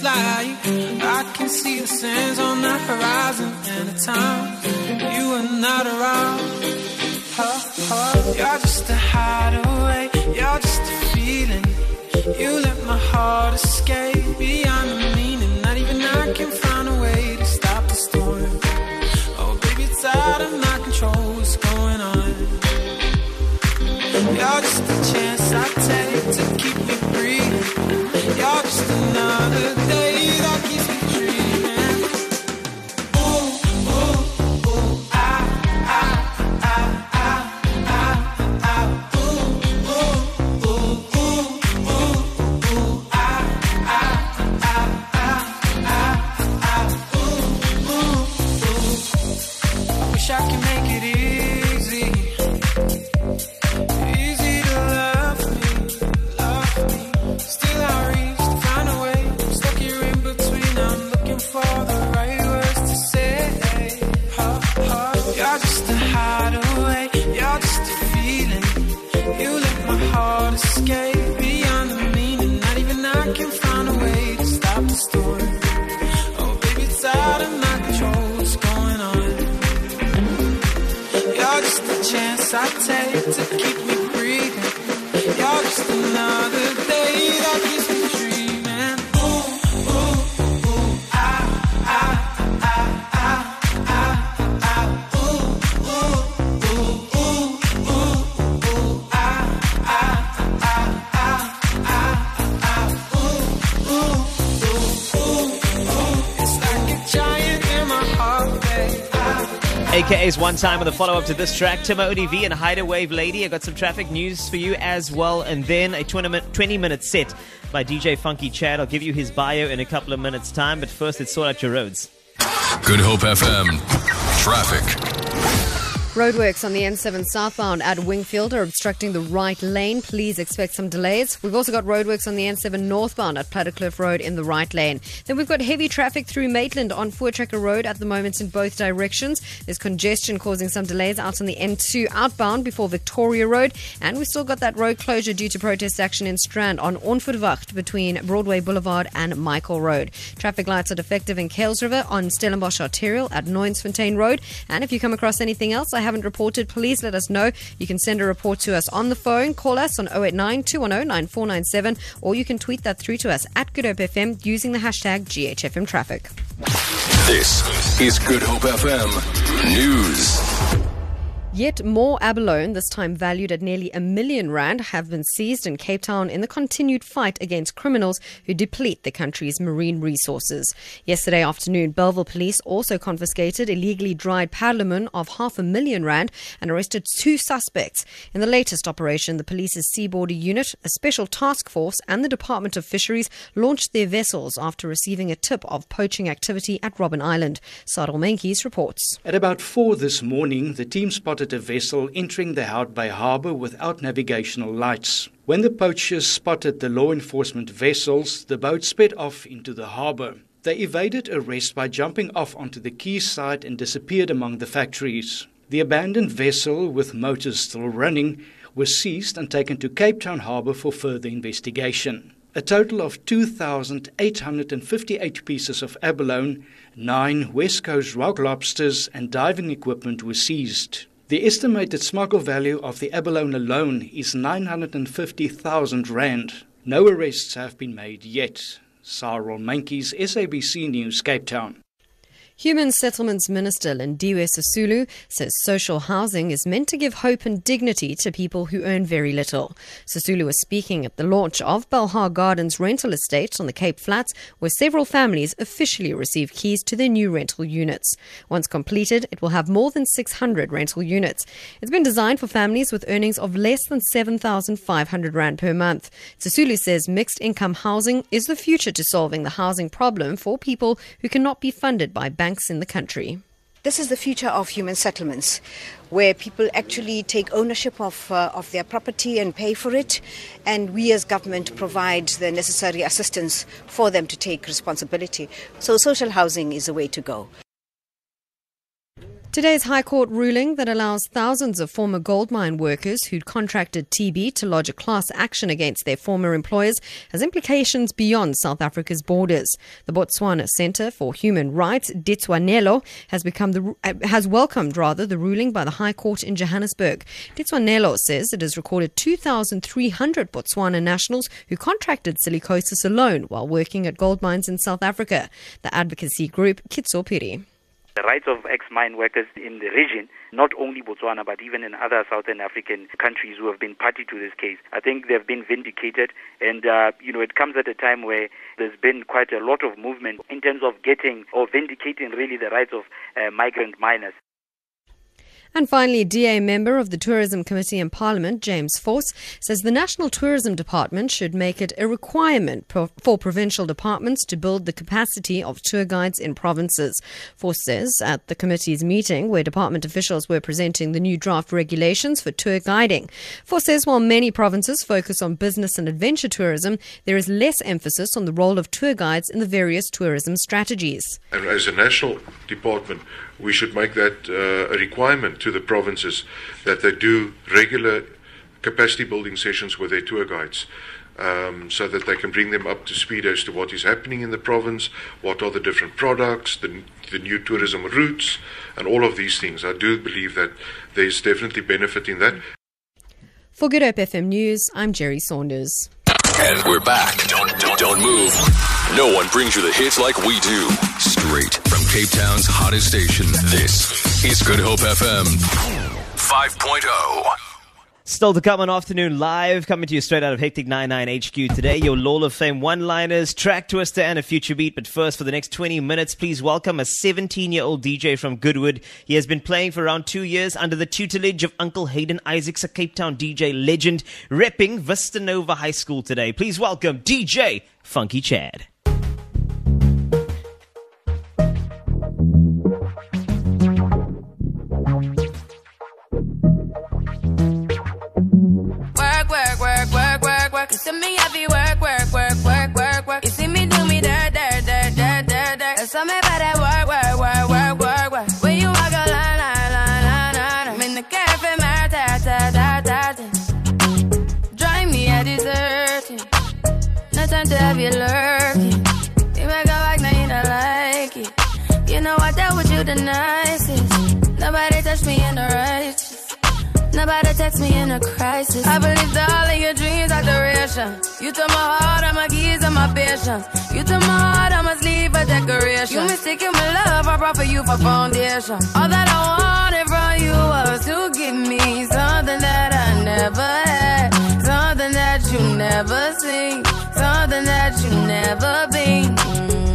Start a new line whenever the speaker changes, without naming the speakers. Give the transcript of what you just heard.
fly. I can see the sands on the horizon, and the time you are not around. Oh, oh, you're just a hideaway, you're just a feeling. You let my heart escape beyond I take to keep me breathing. You're just another
AKA's one time with a follow up to this track. Timo ODV and Hideawave Lady. I got some traffic news for you as well. And then a 20 minute, 20 minute set by DJ Funky Chad. I'll give you his bio in a couple of minutes' time. But first, let's sort out your roads.
Good Hope FM. Traffic.
Roadworks on the N7 southbound at Wingfield are obstructing the right lane. Please expect some delays. We've also got roadworks on the N7 northbound at Plattekloof Road in the right lane. Then we've got heavy traffic through Maitland on Voortrekker Road at the moment in both directions. There's congestion causing some delays out on the N2 outbound before Victoria Road. And we've still got that road closure due to protest action in Strand on Onverwacht between Broadway Boulevard and Michael Road. Traffic lights are defective in Kuils River on Stellenbosch Arterial at Nooiensfontein Road. And if you come across anything else haven't reported, please let us know. You can send a report to us on the phone, call us on 089 210 9497, or you can tweet that through to us at Good Hope FM using the hashtag GHFM Traffic.
This is Good Hope FM News.
Yet more abalone, this time valued at nearly a million rand, have been seized in Cape Town in the continued fight against criminals who deplete the country's marine resources. Yesterday afternoon, Bellville police also confiscated illegally dried perlemoen of half a million rand and arrested two suspects. In the latest operation, the police's seaboard unit, a special task force, and the Department of Fisheries launched their vessels after receiving a tip of poaching activity at Robben Island. Sadal Menkes reports.
At about four this morning, the team spotted a vessel entering the Hout Bay harbour without navigational lights. When the poachers spotted the law enforcement vessels, the boat sped off into the harbour. They evaded arrest by jumping off onto the quayside and disappeared among the factories. The abandoned vessel, with motors still running, was seized and taken to Cape Town harbour for further investigation. A total of 2,858 pieces of abalone, nine West Coast rock lobsters, and diving equipment were seized. The estimated smuggle value of the abalone alone is 950,000 rand. No arrests have been made yet. Cyril Mankes, SABC News, Cape Town.
Human Settlements Minister Lindiwe Sisulu says social housing is meant to give hope and dignity to people who earn very little. Sisulu was speaking at the launch of Belhar Gardens rental estate on the Cape Flats, where several families officially received keys to their new rental units. Once completed, it will have more than 600 rental units. It's been designed for families with earnings of less than 7,500 rand per month. Sisulu says mixed income housing is the future to solving the housing problem for people who cannot be funded by banks in the country.
This is the future of human settlements, where people actually take ownership of, uh, of their property and pay for it, and we as government provide the necessary assistance for them to take responsibility. So, social housing is the way to go.
Today's High Court ruling that allows thousands of former gold mine workers who'd contracted TB to lodge a class action against their former employers has implications beyond South Africa's borders. The Botswana Centre for Human Rights, Ditswanelo, has become the uh, has welcomed rather the ruling by the High Court in Johannesburg. Ditswanelo says it has recorded 2,300 Botswana nationals who contracted silicosis alone while working at gold mines in South Africa. The advocacy group Kitso Piri
the rights of ex-mine workers in the region, not only Botswana, but even in other Southern African countries who have been party to this case. I think they've been vindicated, and uh, you know it comes at a time where there's been quite a lot of movement in terms of getting or vindicating really the rights of uh, migrant miners.
And finally, DA member of the Tourism Committee in Parliament, James Vos, says the National Tourism Department should make it a requirement for provincial departments to build the capacity of tour guides in provinces. Vos says at the committee's meeting, where department officials were presenting the new draft regulations for tour guiding. Vos says while many provinces focus on business and adventure tourism, there is less emphasis on the role of tour guides in the various tourism strategies.
As a national department, we should make that uh, a requirement to the provinces that they do regular capacity building sessions with their tour guides. Um, so that they can bring them up to speed as to what is happening in the province, what are the different products, the, the new tourism routes, and all of these things. I do believe that there's definitely benefit in that.
For Good Hope FM News, I'm Jerry Saunders.
And we're back. Don't, don't, don't move. No one brings you the hits like we do. Straight from Cape Town's hottest station. This is Good Hope FM 5.0.
Still to come on Afternoon Live, coming to you straight out of Hectic 99 HQ today. Your Law of Fame one liners, track twister, and a future beat. But first, for the next 20 minutes, please welcome a 17 year old DJ from Goodwood. He has been playing for around two years under the tutelage of Uncle Hayden Isaacs, a Cape Town DJ legend, repping Vista Nova High School today. Please welcome DJ Funky Chad.
You walk a line, line, line, line, line. I'm in the cafe, my ta ta ta ta. Drive me a dessert. No time to have you lurking. You make a like, now you don't like it. You know I dealt with you the nicest. Nobody touched me in the righteous. Nobody text me in a crisis. I believed all of your dreams are duration. You took my heart, all my keys, and my patience. You took my heart, I must leave decoration. You mistaken my love, I brought for you for foundation. All that I wanted from you was to give me something that I never had, something that you never seen something that you never been.